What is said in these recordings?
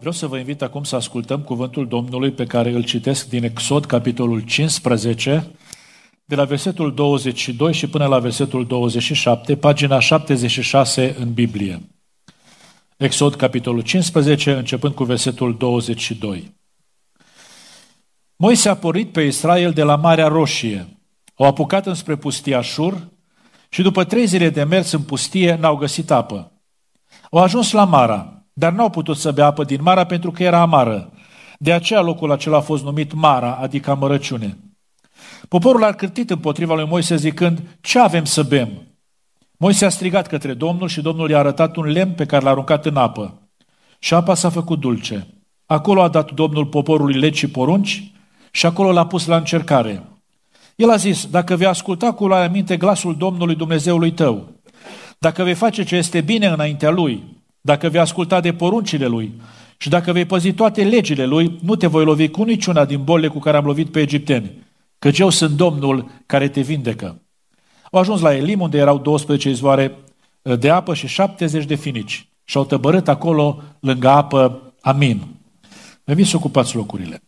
Vreau să vă invit acum să ascultăm cuvântul Domnului pe care îl citesc din Exod, capitolul 15, de la versetul 22 și până la versetul 27, pagina 76 în Biblie. Exod, capitolul 15, începând cu versetul 22. Moise a pornit pe Israel de la Marea Roșie. Au apucat înspre pustia Șur și după trei zile de mers în pustie n-au găsit apă. Au ajuns la Mara, dar n-au putut să bea apă din Mara pentru că era amară. De aceea locul acela a fost numit Mara, adică amărăciune. Poporul a cârtit împotriva lui Moise zicând, ce avem să bem? Moise a strigat către Domnul și Domnul i-a arătat un lemn pe care l-a aruncat în apă. Și apa s-a făcut dulce. Acolo a dat Domnul poporului legi și porunci și acolo l-a pus la încercare. El a zis, dacă vei asculta cu luarea minte glasul Domnului Dumnezeului tău, dacă vei face ce este bine înaintea Lui dacă vei asculta de poruncile Lui și dacă vei păzi toate legile Lui, nu te voi lovi cu niciuna din bolile cu care am lovit pe egipteni, căci eu sunt Domnul care te vindecă. Au ajuns la Elim, unde erau 12 izvoare uh, de apă și 70 de finici și au tăbărât acolo, lângă apă, amin. Veniți să ocupați locurile.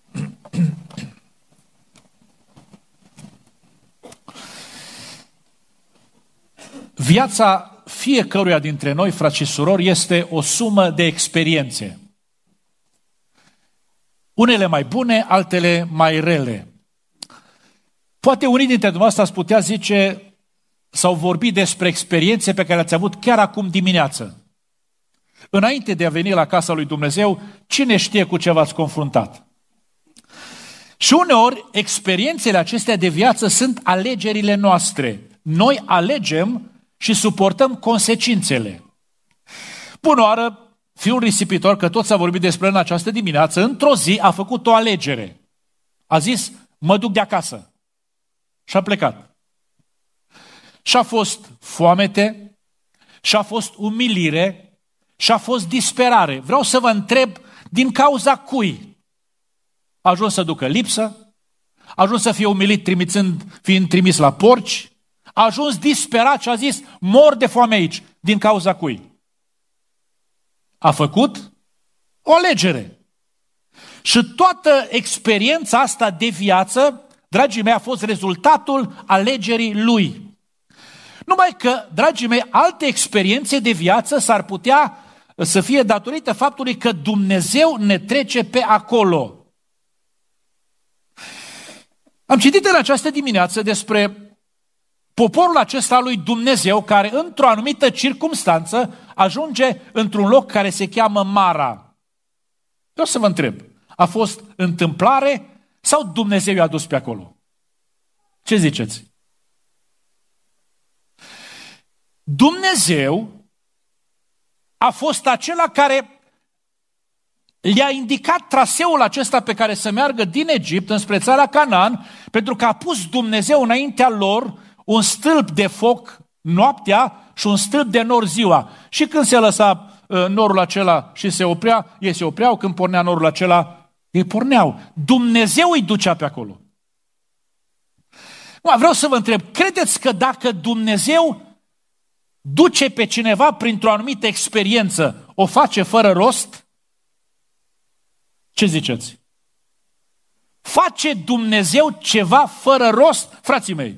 Viața fiecăruia dintre noi, frați și surori, este o sumă de experiențe. Unele mai bune, altele mai rele. Poate unii dintre dumneavoastră ați putea zice sau vorbi despre experiențe pe care le-ați avut chiar acum dimineață. Înainte de a veni la casa lui Dumnezeu, cine știe cu ce v-ați confruntat? Și uneori, experiențele acestea de viață sunt alegerile noastre. Noi alegem și suportăm consecințele. Bună oară, fiul risipitor, că tot s-a vorbit despre în această dimineață, într-o zi a făcut o alegere. A zis, mă duc de acasă. Și a plecat. Și a fost foamete, și a fost umilire, și a fost disperare. Vreau să vă întreb, din cauza cui? A ajuns să ducă lipsă, a ajuns să fie umilit trimițând, fiind trimis la porci, a ajuns disperat și a zis, mor de foame aici. Din cauza cui? A făcut o alegere. Și toată experiența asta de viață, dragii mei, a fost rezultatul alegerii lui. Numai că, dragii mei, alte experiențe de viață s-ar putea să fie datorită faptului că Dumnezeu ne trece pe acolo. Am citit în această dimineață despre poporul acesta lui Dumnezeu, care într-o anumită circunstanță ajunge într-un loc care se cheamă Mara. Vreau să vă întreb, a fost întâmplare sau Dumnezeu i-a dus pe acolo? Ce ziceți? Dumnezeu a fost acela care le-a indicat traseul acesta pe care să meargă din Egipt înspre țara Canaan, pentru că a pus Dumnezeu înaintea lor un stâlp de foc noaptea și un stâlp de nor ziua. Și când se lăsa uh, norul acela și se oprea, ei se opreau, când pornea norul acela, ei porneau. Dumnezeu îi ducea pe acolo. Mă, vreau să vă întreb, credeți că dacă Dumnezeu duce pe cineva printr-o anumită experiență, o face fără rost? Ce ziceți? Face Dumnezeu ceva fără rost, frații mei?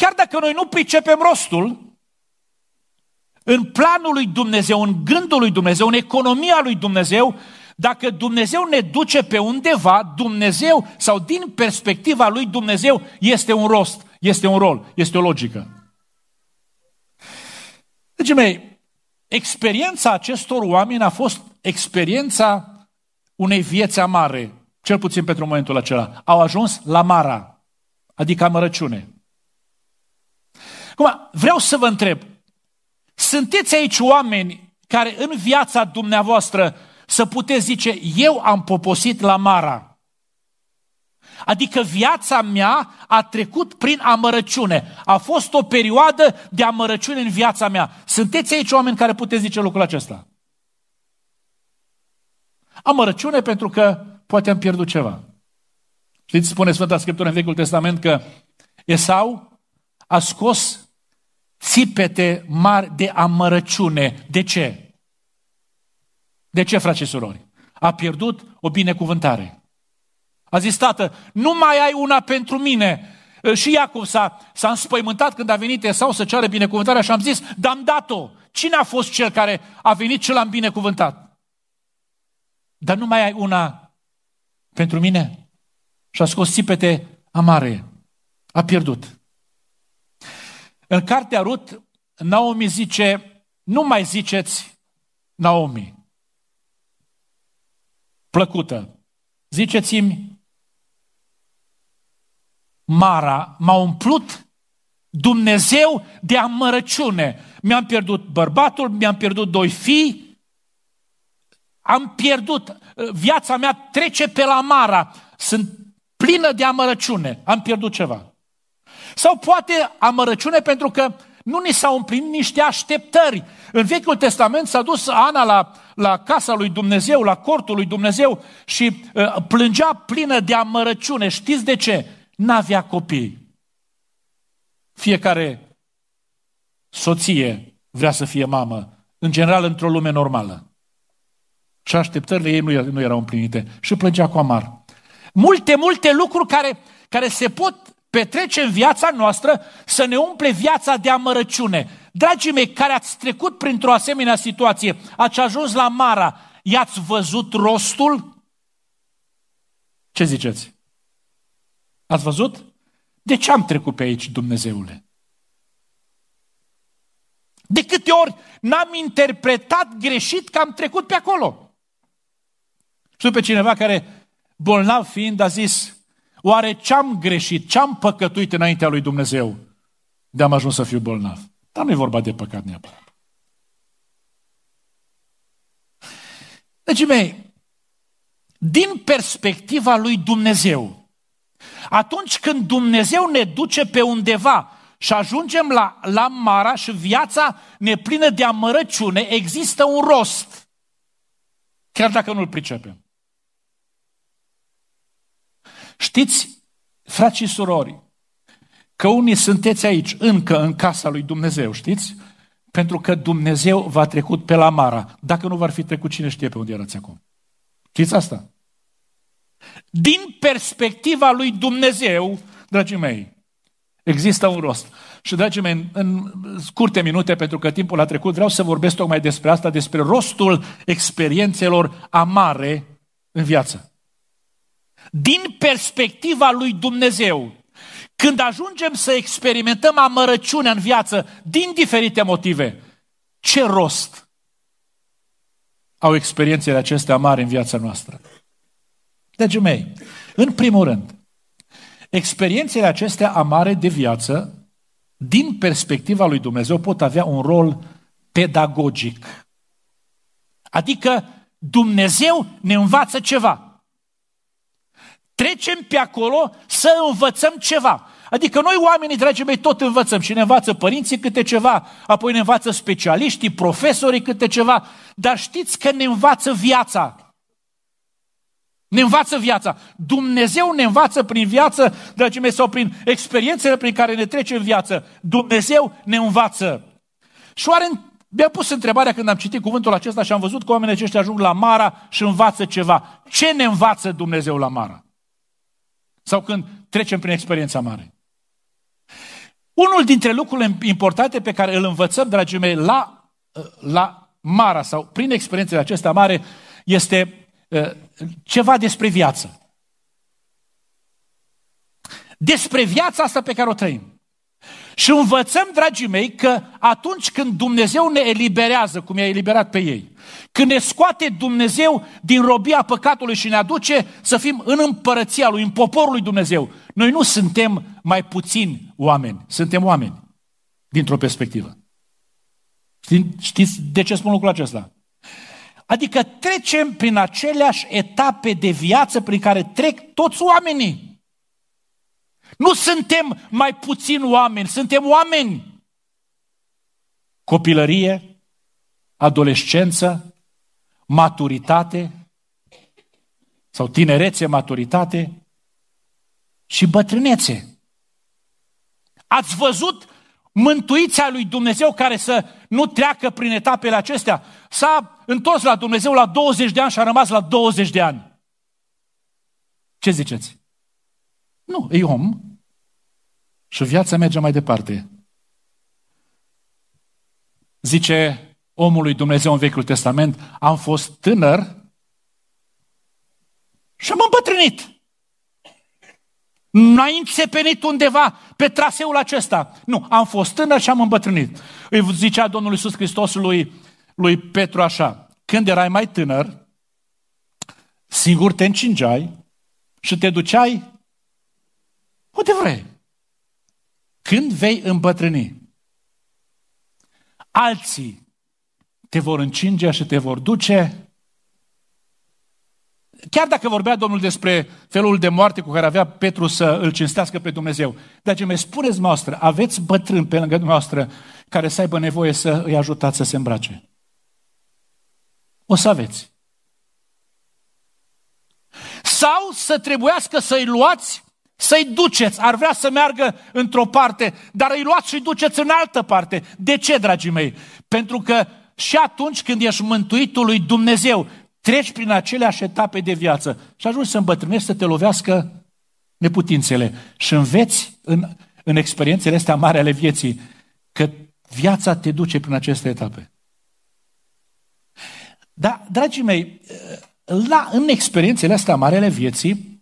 Chiar dacă noi nu pricepem rostul, în planul lui Dumnezeu, în gândul lui Dumnezeu, în economia lui Dumnezeu, dacă Dumnezeu ne duce pe undeva, Dumnezeu sau din perspectiva lui Dumnezeu este un rost, este un rol, este o logică. Deci, mei, experiența acestor oameni a fost experiența unei vieți amare, cel puțin pentru momentul acela. Au ajuns la Mara, adică amărăciune. Acum, vreau să vă întreb, sunteți aici oameni care în viața dumneavoastră să puteți zice, eu am poposit la Mara. Adică viața mea a trecut prin amărăciune. A fost o perioadă de amărăciune în viața mea. Sunteți aici oameni care puteți zice lucrul acesta? Amărăciune pentru că poate am pierdut ceva. Știți, spune Sfânta Scriptură în Vechiul Testament că Esau a scos țipete mari de amărăciune. De ce? De ce, frați și surori? a pierdut o binecuvântare. A zis, tată, nu mai ai una pentru mine. Și Iacov s-a, s-a înspăimântat când a venit Esau să ceară binecuvântarea și am zis, dar am dat-o. Cine a fost cel care a venit și l-am binecuvântat? Dar nu mai ai una pentru mine? Și a scos țipete amare. A pierdut. În cartea Rut, Naomi zice, nu mai ziceți Naomi. Plăcută. Ziceți-mi, Mara m-a umplut Dumnezeu de amărăciune. Mi-am pierdut bărbatul, mi-am pierdut doi fii, am pierdut, viața mea trece pe la Mara, sunt plină de amărăciune, am pierdut ceva. Sau poate amărăciune pentru că nu ni s-au împlinit niște așteptări. În Vechiul Testament s-a dus Ana la, la casa lui Dumnezeu, la cortul lui Dumnezeu și uh, plângea plină de amărăciune. Știți de ce? N-avea copii. Fiecare soție vrea să fie mamă, în general într-o lume normală. Și așteptările ei nu, nu erau împlinite. Și plângea cu amar. Multe, multe lucruri care, care se pot petrece în viața noastră să ne umple viața de amărăciune. Dragii mei, care ați trecut printr-o asemenea situație, ați ajuns la Mara, i-ați văzut rostul? Ce ziceți? Ați văzut? De ce am trecut pe aici, Dumnezeule? De câte ori n-am interpretat greșit că am trecut pe acolo? Știu pe cineva care, bolnav fiind, a zis, Oare ce-am greșit, ce-am păcătuit înaintea lui Dumnezeu de am ajuns să fiu bolnav? Dar nu e vorba de păcat neapărat. Deci, mei, din perspectiva lui Dumnezeu, atunci când Dumnezeu ne duce pe undeva și ajungem la, la Mara și viața ne plină de amărăciune, există un rost. Chiar dacă nu-l pricepem. Știți, frați și surori, că unii sunteți aici, încă în casa lui Dumnezeu, știți? Pentru că Dumnezeu v-a trecut pe la Mara. Dacă nu v-ar fi trecut, cine știe pe unde erați acum? Știți asta? Din perspectiva lui Dumnezeu, dragii mei, există un rost. Și, dragii mei, în scurte minute, pentru că timpul a trecut, vreau să vorbesc tocmai despre asta, despre rostul experiențelor amare în viață din perspectiva lui Dumnezeu, când ajungem să experimentăm amărăciunea în viață din diferite motive, ce rost au experiențele acestea mari în viața noastră? Dragii mei, în primul rând, experiențele acestea amare de viață, din perspectiva lui Dumnezeu, pot avea un rol pedagogic. Adică Dumnezeu ne învață ceva trecem pe acolo să învățăm ceva. Adică noi oamenii, dragii mei, tot învățăm și ne învață părinții câte ceva, apoi ne învață specialiștii, profesorii câte ceva, dar știți că ne învață viața. Ne învață viața. Dumnezeu ne învață prin viață, dragii mei, sau prin experiențele prin care ne trece în viață. Dumnezeu ne învață. Și oare mi-a pus întrebarea când am citit cuvântul acesta și am văzut că oamenii aceștia ajung la Mara și învață ceva. Ce ne învață Dumnezeu la Mara? Sau când trecem prin experiența mare. Unul dintre lucrurile importante pe care îl învățăm, dragii mei, la, la Mara sau prin experiențele acestea mare, este uh, ceva despre viață. Despre viața asta pe care o trăim. Și învățăm, dragii mei, că atunci când Dumnezeu ne eliberează, cum i-a eliberat pe ei, când ne scoate Dumnezeu din robia păcatului și ne aduce să fim în împărăția Lui, în poporul lui Dumnezeu, noi nu suntem mai puțini oameni, suntem oameni, dintr-o perspectivă. Știți de ce spun lucrul acesta? Adică trecem prin aceleași etape de viață prin care trec toți oamenii. Nu suntem mai puțin oameni, suntem oameni. Copilărie, adolescență, maturitate sau tinerețe, maturitate și bătrânețe. Ați văzut mântuiția lui Dumnezeu care să nu treacă prin etapele acestea. S-a întors la Dumnezeu la 20 de ani și a rămas la 20 de ani. Ce ziceți? Nu, e om și viața merge mai departe. Zice omului Dumnezeu în Vechiul Testament, am fost tânăr și am îmbătrânit. N-ai înțepenit undeva pe traseul acesta. Nu, am fost tânăr și am îmbătrânit. Îi zicea Domnul Iisus Hristos lui, lui Petru așa, când erai mai tânăr, singur te încingeai și te duceai unde vrei. Când vei îmbătrâni, alții te vor încinge și te vor duce Chiar dacă vorbea Domnul despre felul de moarte cu care avea Petru să îl cinstească pe Dumnezeu, ce mei, spuneți noastră, aveți bătrân pe lângă noastră care să aibă nevoie să îi ajutați să se îmbrace. O să aveți. Sau să trebuiască să-i luați, să-i duceți. Ar vrea să meargă într-o parte, dar îi luați și duceți în altă parte. De ce, dragii mei? Pentru că și atunci când ești mântuitul lui Dumnezeu, treci prin aceleași etape de viață și ajungi să îmbătrânești, să te lovească neputințele și înveți în, în experiențele astea mari ale vieții că viața te duce prin aceste etape. Dar, dragii mei, la, în experiențele astea mari ale vieții,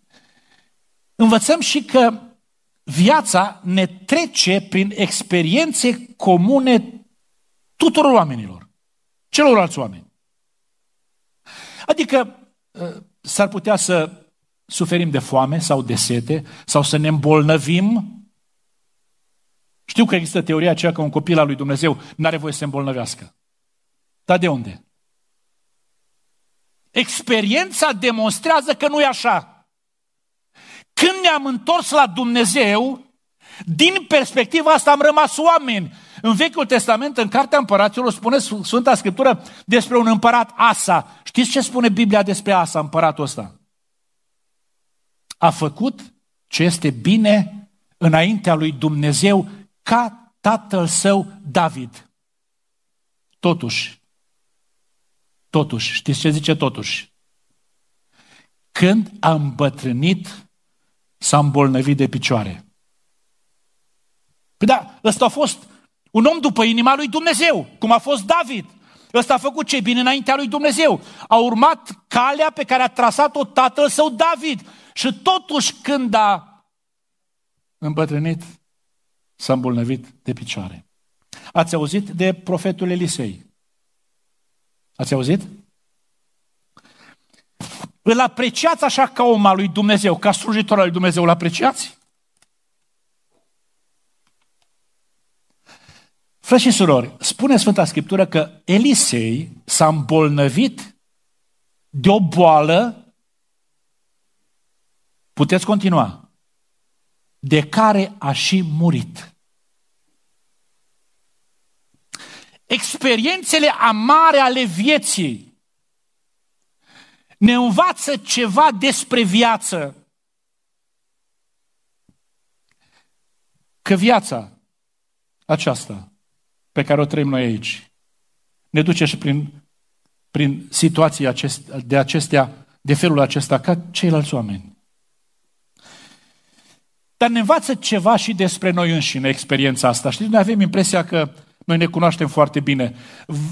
învățăm și că viața ne trece prin experiențe comune tuturor oamenilor, celorlalți oameni. Adică ă, s-ar putea să suferim de foame sau de sete sau să ne îmbolnăvim. Știu că există teoria aceea că un copil al lui Dumnezeu nu are voie să se îmbolnăvească. Dar de unde? Experiența demonstrează că nu e așa. Când ne-am întors la Dumnezeu, din perspectiva asta am rămas oameni. În Vechiul Testament, în Cartea Împăraților, spune Sfânta Scriptură despre un împărat Asa. Știți ce spune Biblia despre Asa, împăratul ăsta? A făcut ce este bine înaintea lui Dumnezeu ca tatăl său David. Totuși, totuși, știți ce zice totuși? Când a îmbătrânit, s-a îmbolnăvit de picioare. Păi da, ăsta a fost un om după inima lui Dumnezeu, cum a fost David. Ăsta a făcut ce bine înaintea lui Dumnezeu. A urmat calea pe care a trasat-o tatăl său David. Și totuși când a îmbătrânit, s-a îmbolnăvit de picioare. Ați auzit de profetul Elisei? Ați auzit? Îl apreciați așa ca om al lui Dumnezeu, ca slujitor al lui Dumnezeu, îl apreciați? Frăți și surori, spune Sfânta Scriptură că Elisei s-a îmbolnăvit de o boală, puteți continua, de care a și murit. Experiențele amare ale vieții ne învață ceva despre viață. Că viața aceasta pe care o trăim noi aici. Ne duce și prin, prin situații acest, de acestea, de felul acesta, ca ceilalți oameni. Dar ne învață ceva și despre noi înșine, experiența asta. Știți, noi avem impresia că noi ne cunoaștem foarte bine.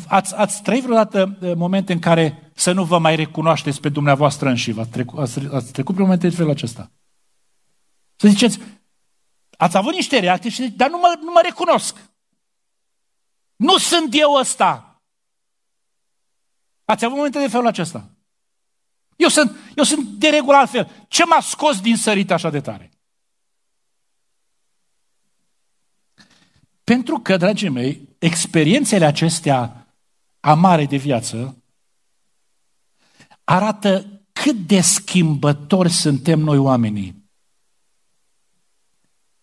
Ați, ați trăit vreodată uh, momente în care să nu vă mai recunoașteți pe dumneavoastră înși? Ați trecut, ați, ați trecut prin momente de felul acesta? Să ziceți, ați avut niște reacții și dar nu mă, nu mă recunosc. Nu sunt eu ăsta. Ați avut momente de felul acesta? Eu sunt, eu sunt de regulă altfel. Ce m-a scos din sărit așa de tare? Pentru că, dragii mei, experiențele acestea amare de viață arată cât de schimbători suntem noi oamenii.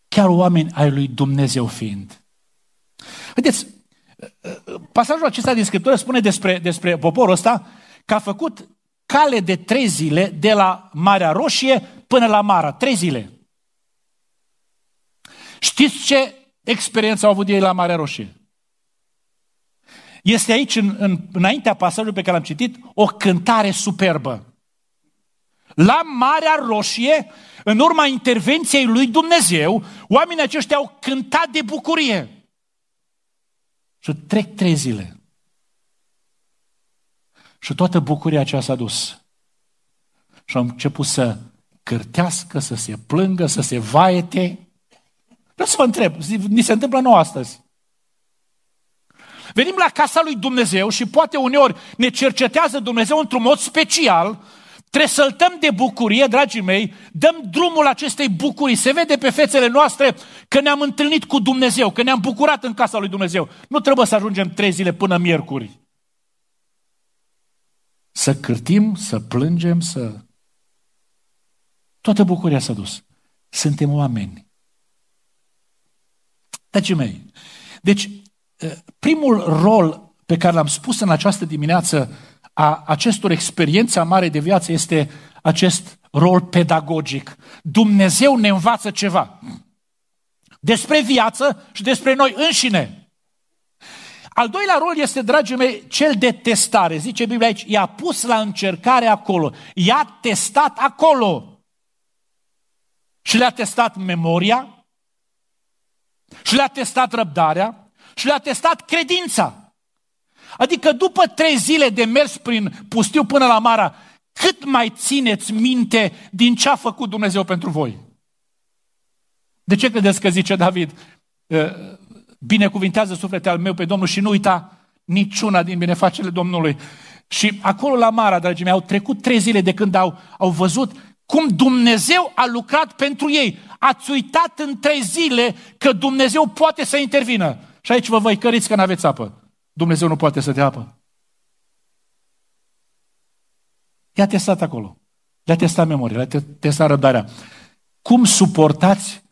Chiar oameni ai lui Dumnezeu fiind. Vedeți, pasajul acesta din Scriptură spune despre, despre poporul ăsta că a făcut cale de trei zile de la Marea Roșie până la Mara. Trei zile. Știți ce experiență au avut ei la Marea Roșie? Este aici, în, în, înaintea pasajului pe care l-am citit, o cântare superbă. La Marea Roșie, în urma intervenției lui Dumnezeu, oamenii aceștia au cântat de bucurie. Și trec trei zile. Și toată bucuria aceea s-a dus. Și am început să cârtească, să se plângă, să se vaete. Vreau să vă întreb, ni se întâmplă nou astăzi. Venim la casa lui Dumnezeu și poate uneori ne cercetează Dumnezeu într-un mod special, trebuie să săltăm de bucurie, dragii mei, dăm drumul acestei bucurii. Se vede pe fețele noastre că ne-am întâlnit cu Dumnezeu, că ne-am bucurat în casa lui Dumnezeu. Nu trebuie să ajungem trei zile până miercuri. Să cârtim, să plângem, să... Toată bucuria s-a dus. Suntem oameni. Dragii mei, deci primul rol pe care l-am spus în această dimineață a acestor experiențe amare de viață este acest rol pedagogic. Dumnezeu ne învață ceva despre viață și despre noi înșine. Al doilea rol este, dragii mei, cel de testare. Zice Biblia aici, i-a pus la încercare acolo. I-a testat acolo. Și le-a testat memoria, și le-a testat răbdarea, și le-a testat credința. Adică după trei zile de mers prin pustiu până la Mara, cât mai țineți minte din ce a făcut Dumnezeu pentru voi? De ce credeți că zice David, ă, binecuvintează sufletul al meu pe Domnul și nu uita niciuna din binefacele Domnului. Și acolo la Mara, dragii mei, au trecut trei zile de când au, au văzut cum Dumnezeu a lucrat pentru ei. Ați uitat în trei zile că Dumnezeu poate să intervină. Și aici vă voi căriți că nu aveți apă. Dumnezeu nu poate să dea apă. I-a testat acolo. Le-a testat memoria, le-a testat răbdarea. Cum suportați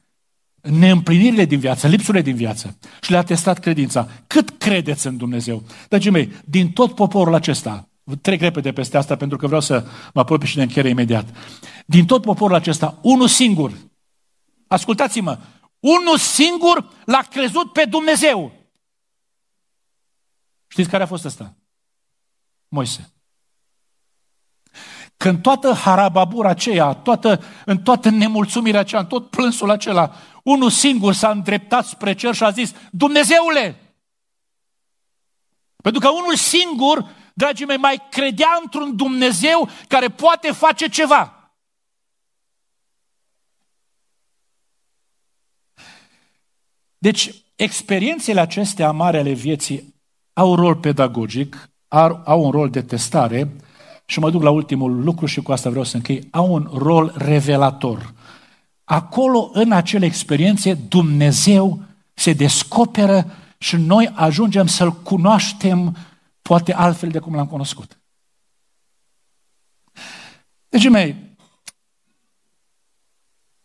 neîmplinirile din viață, lipsurile din viață și le-a testat credința. Cât credeți în Dumnezeu? Dragii mei, din tot poporul acesta, trec repede peste asta pentru că vreau să mă apropii și de încheiere imediat. Din tot poporul acesta, unul singur, ascultați-mă, unul singur l-a crezut pe Dumnezeu. Știți care a fost ăsta? Moise. Când toată harababura aceea, toată, în toată nemulțumirea aceea, în tot plânsul acela, unul singur s-a îndreptat spre cer și a zis, Dumnezeule! Pentru că unul singur, dragii mei, mai credea într-un Dumnezeu care poate face ceva. Deci, experiențele acestea mari ale vieții au un rol pedagogic, au un rol de testare și mă duc la ultimul lucru și cu asta vreau să închei, au un rol revelator. Acolo, în acele experiențe, Dumnezeu se descoperă și noi ajungem să-L cunoaștem poate altfel de cum l-am cunoscut. Deci, mei,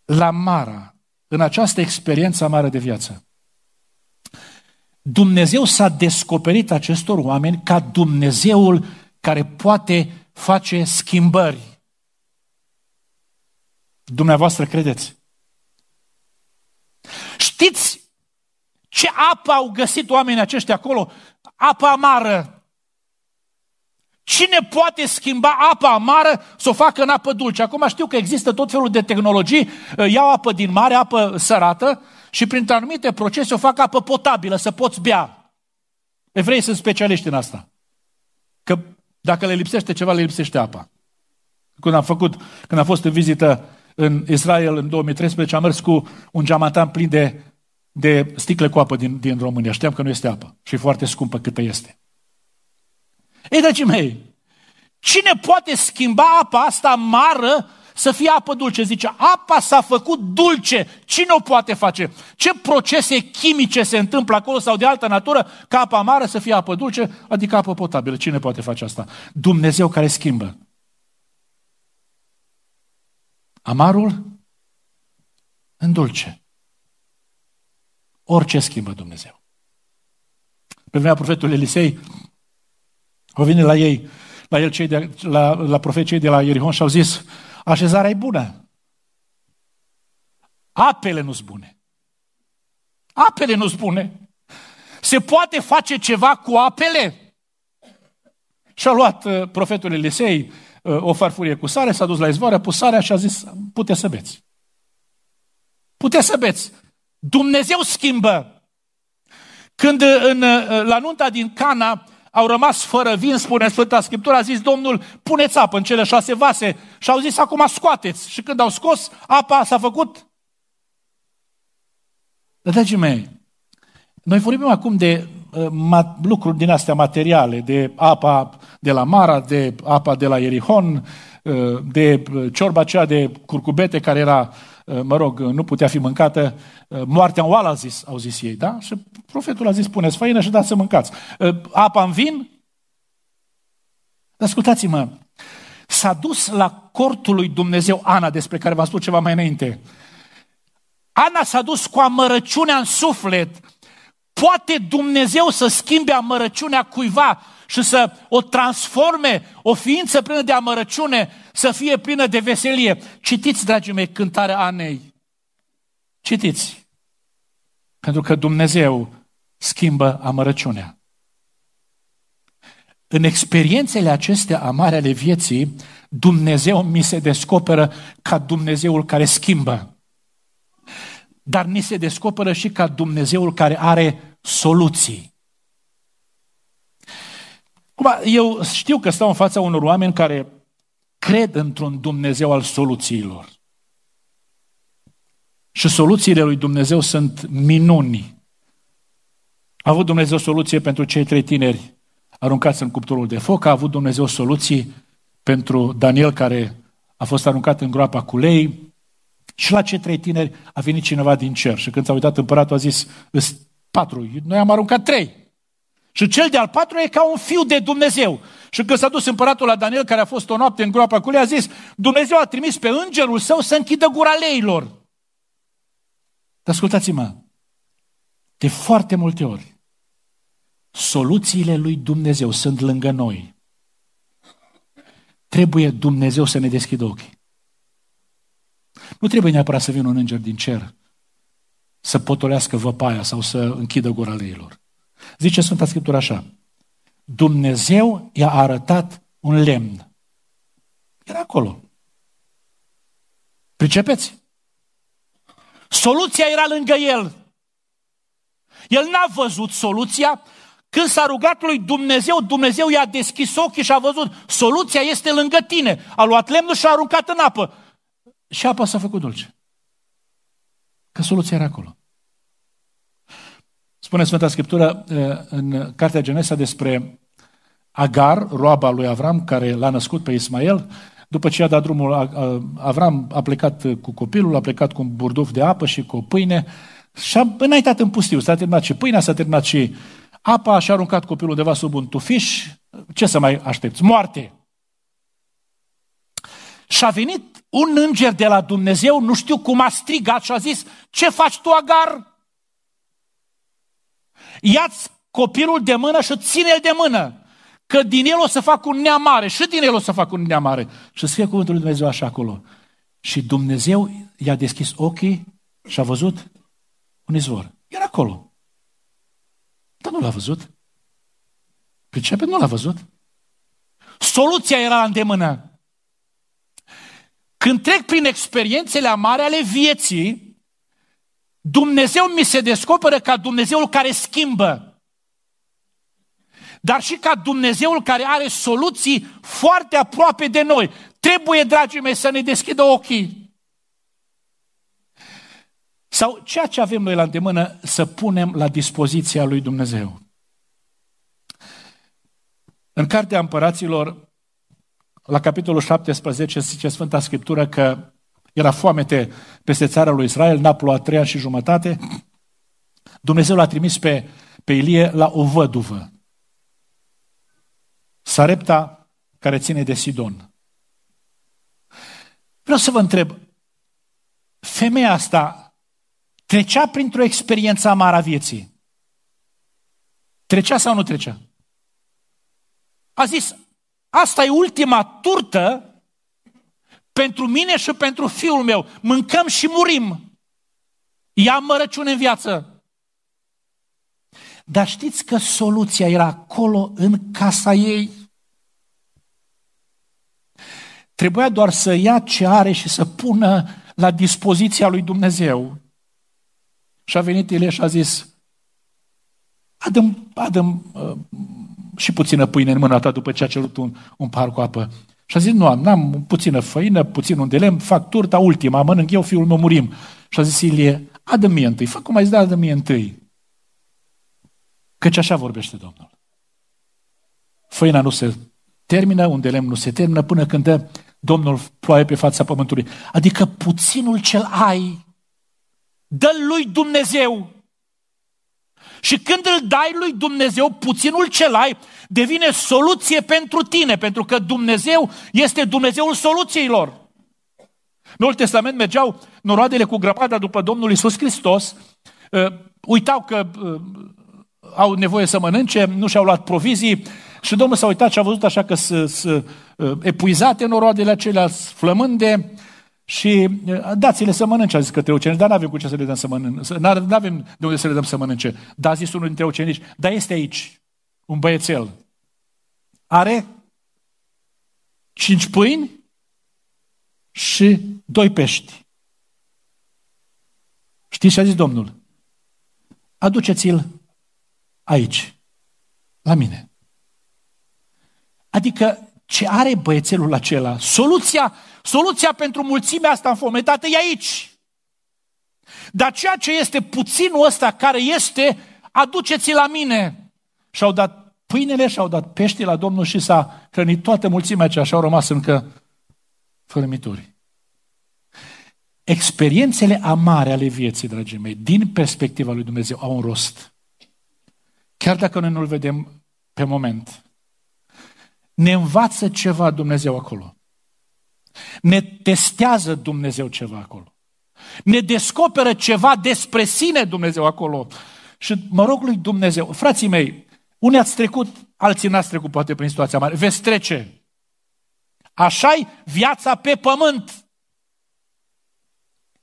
la Mara, în această experiență mare de viață, Dumnezeu s-a descoperit acestor oameni ca Dumnezeul care poate face schimbări. Dumneavoastră credeți? Știți ce apă au găsit oamenii aceștia acolo? Apă amară. Cine poate schimba apa amară să o facă în apă dulce? Acum știu că există tot felul de tehnologii, iau apă din mare, apă sărată, și prin anumite procese o fac apă potabilă, să poți bea. Evrei sunt specialiști în asta. Că dacă le lipsește ceva, le lipsește apa. Când am făcut, când am fost în vizită în Israel în 2013, am mers cu un geamantan plin de, de sticle cu apă din, din România. Știam că nu este apă și e foarte scumpă câtă este. Ei, dragii mei, cine poate schimba apa asta mară să fie apă dulce. Zice, apa s-a făcut dulce. Cine o poate face? Ce procese chimice se întâmplă acolo sau de altă natură ca apa amară să fie apă dulce, adică apă potabilă? Cine poate face asta? Dumnezeu care schimbă. Amarul în dulce. Orice schimbă Dumnezeu. Pe vremea profetului Elisei, au venit la ei, la el cei de, la, la profeții cei de la Ierihon și au zis, Așezarea e bună. Apele nu sunt bune. Apele nu spune. Se poate face ceva cu apele? Și a luat uh, profetul Elisei uh, o farfurie cu sare, s-a dus la izvoare, a pus sarea și a zis, puteți să beți. Puteți să beți. Dumnezeu schimbă. Când uh, în, uh, la nunta din Cana au rămas fără vin, spune Sfânta Scriptură, a zis Domnul, puneți apă în cele șase vase și au zis acum scoateți. Și când au scos, apa s-a făcut. Dragii mei, noi vorbim acum de uh, lucruri din astea materiale, de apa de la Mara, de apa de la Ierihon, uh, de uh, ciorba aceea de curcubete care era, uh, mă rog, nu putea fi mâncată, uh, moartea în oală, a zis, au zis ei, da? Și profetul a zis, puneți făină și dați să mâncați. Uh, apa în vin? Ascultați-mă, s-a dus la cortul lui Dumnezeu Ana, despre care v-am spus ceva mai înainte. Ana s-a dus cu amărăciunea în suflet. Poate Dumnezeu să schimbe amărăciunea cuiva și să o transforme, o ființă plină de amărăciune, să fie plină de veselie. Citiți, dragii mei, cântarea Anei. Citiți. Pentru că Dumnezeu schimbă amărăciunea. În experiențele acestea amare ale vieții, Dumnezeu mi se descoperă ca Dumnezeul care schimbă dar ni se descoperă și ca Dumnezeul care are soluții. Cum, eu știu că stau în fața unor oameni care cred într-un Dumnezeu al soluțiilor. Și soluțiile lui Dumnezeu sunt minuni. A avut Dumnezeu soluție pentru cei trei tineri aruncați în cuptorul de foc, a avut Dumnezeu soluții pentru Daniel care a fost aruncat în groapa cu lei, și la ce trei tineri a venit cineva din cer. Și când s-a uitat împăratul a zis, patru, noi am aruncat trei. Și cel de-al patru e ca un fiu de Dumnezeu. Și când s-a dus împăratul la Daniel, care a fost o noapte în groapa cu lei, a zis, Dumnezeu a trimis pe îngerul său să închidă gura leilor. Dar ascultați-mă, de foarte multe ori, soluțiile lui Dumnezeu sunt lângă noi. Trebuie Dumnezeu să ne deschidă ochii. Nu trebuie neapărat să vină un înger din cer să potolească văpaia sau să închidă gura leilor. Zice Sfânta Scriptură așa. Dumnezeu i-a arătat un lemn. Era acolo. Pricepeți? Soluția era lângă el. El n-a văzut soluția. Când s-a rugat lui Dumnezeu, Dumnezeu i-a deschis ochii și a văzut soluția este lângă tine. A luat lemnul și a aruncat în apă și apa s-a făcut dulce. Că soluția era acolo. Spune Sfânta Scriptură în Cartea Genesa despre Agar, roaba lui Avram, care l-a născut pe Ismael, după ce a dat drumul, Avram a plecat cu copilul, a plecat cu un burduf de apă și cu o pâine și a înaintat în pustiu. S-a terminat și pâinea, s-a terminat și apa și a aruncat copilul undeva sub un tufiș. Ce să mai aștepți? Moarte! Și a venit un înger de la Dumnezeu, nu știu cum a strigat și a zis, ce faci tu, Agar? Ia-ți copilul de mână și ține-l de mână, că din el o să fac un neam mare și din el o să fac un neam mare. Și scrie cuvântul lui Dumnezeu așa acolo. Și Dumnezeu i-a deschis ochii și a văzut un izvor. Era acolo. Dar nu l-a văzut. Pricepe? Nu l-a văzut. Soluția era la îndemână. Când trec prin experiențele amare ale vieții, Dumnezeu mi se descoperă ca Dumnezeul care schimbă. Dar și ca Dumnezeul care are soluții foarte aproape de noi. Trebuie, dragii mei, să ne deschidă ochii. Sau ceea ce avem noi la îndemână să punem la dispoziția lui Dumnezeu. În Cartea Împăraților, la capitolul 17 zice Sfânta Scriptură că era foamete peste țara lui Israel, n-a plouat trei ani și jumătate. Dumnezeu l-a trimis pe, pe Ilie la o văduvă. Sarepta, care ține de Sidon. Vreau să vă întreb, femeia asta trecea printr-o experiență amară a vieții? Trecea sau nu trecea? A zis, Asta e ultima turtă pentru mine și pentru fiul meu. Mâncăm și murim. Ia mărăciune în viață. Dar știți că soluția era acolo, în casa ei? Trebuia doar să ia ce are și să pună la dispoziția lui Dumnezeu. Și a venit Ilie și a zis, adăm, adăm uh, și puțină pâine în mâna ta după ce a cerut un, un par cu apă. Și a zis, nu am, n-am puțină făină, puțin un de lemn, fac turta ultima, mănânc eu, fiul meu murim. Și a zis Ilie, adă mie întâi, fă cum ai zis, da, adă mie întâi. Căci așa vorbește Domnul. Făina nu se termină, un de lemn nu se termină, până când dă Domnul ploaie pe fața pământului. Adică puținul cel ai, dă lui Dumnezeu. Și când îl dai lui Dumnezeu, puținul cel ai devine soluție pentru tine, pentru că Dumnezeu este Dumnezeul soluțiilor. În Noul Testament mergeau noroadele cu grămada după Domnul Isus Hristos, uh, uitau că uh, au nevoie să mănânce, nu și-au luat provizii și Domnul s-a uitat și a văzut așa că sunt uh, epuizate noroadele acelea, flămânde, și dați-le să mănânce, a zis către ucenici, dar nu avem cu ce să le dăm să mănânce, nu avem de unde să le dăm să mănânce. Dar a zis unul dintre ucenici, dar este aici un băiețel. Are cinci pâini și doi pești. Știți ce a zis Domnul? Aduceți-l aici, la mine. Adică ce are băiețelul acela? Soluția, soluția pentru mulțimea asta înfometată e aici. Dar ceea ce este puținul ăsta care este, aduceți la mine. Și-au dat pâinele și-au dat pește la Domnul și s-a hrănit toată mulțimea aceea și au rămas încă fărâmituri. Experiențele amare ale vieții, dragii mei, din perspectiva lui Dumnezeu, au un rost. Chiar dacă noi nu-l vedem pe moment. Ne învață ceva Dumnezeu acolo. Ne testează Dumnezeu ceva acolo. Ne descoperă ceva despre sine Dumnezeu acolo. Și mă rog lui Dumnezeu, frații mei, unii ați trecut, alții n-ați trecut poate prin situația mare, veți trece. Așa-i viața pe pământ.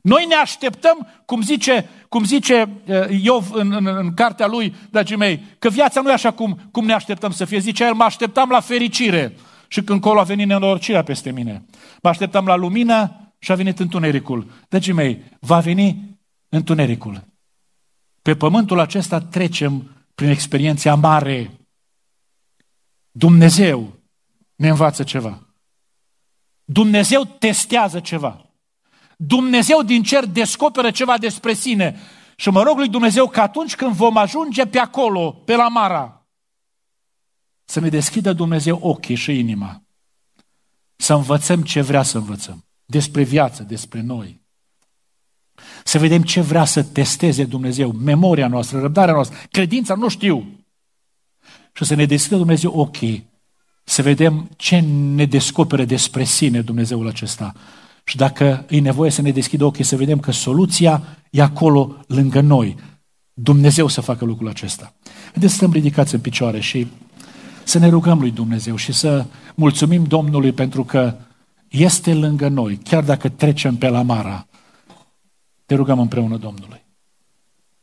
Noi ne așteptăm, cum zice, cum zice uh, Iov în, în, în cartea lui, dragii mei, că viața nu e așa cum, cum ne așteptăm să fie. Zice el, mă așteptam la fericire. Și când colo a venit nenorocirea peste mine. Mă așteptam la lumină și a venit întunericul. Dragii mei, va veni întunericul. Pe pământul acesta trecem prin experiențe amare. Dumnezeu ne învață ceva. Dumnezeu testează ceva. Dumnezeu din cer descoperă ceva despre sine. Și mă rog lui Dumnezeu că atunci când vom ajunge pe acolo, pe la Mara, să ne deschidă Dumnezeu ochii și inima. Să învățăm ce vrea să învățăm. Despre viață, despre noi. Să vedem ce vrea să testeze Dumnezeu, memoria noastră, răbdarea noastră, credința, nu știu. Și să ne deschidă Dumnezeu ochii, să vedem ce ne descoperă despre sine Dumnezeul acesta și dacă e nevoie să ne deschidă ochii, să vedem că soluția e acolo, lângă noi. Dumnezeu să facă lucrul acesta. Haideți să stăm ridicați în picioare și să ne rugăm lui Dumnezeu și să mulțumim Domnului pentru că este lângă noi, chiar dacă trecem pe la Mara. Te rugăm împreună Domnului.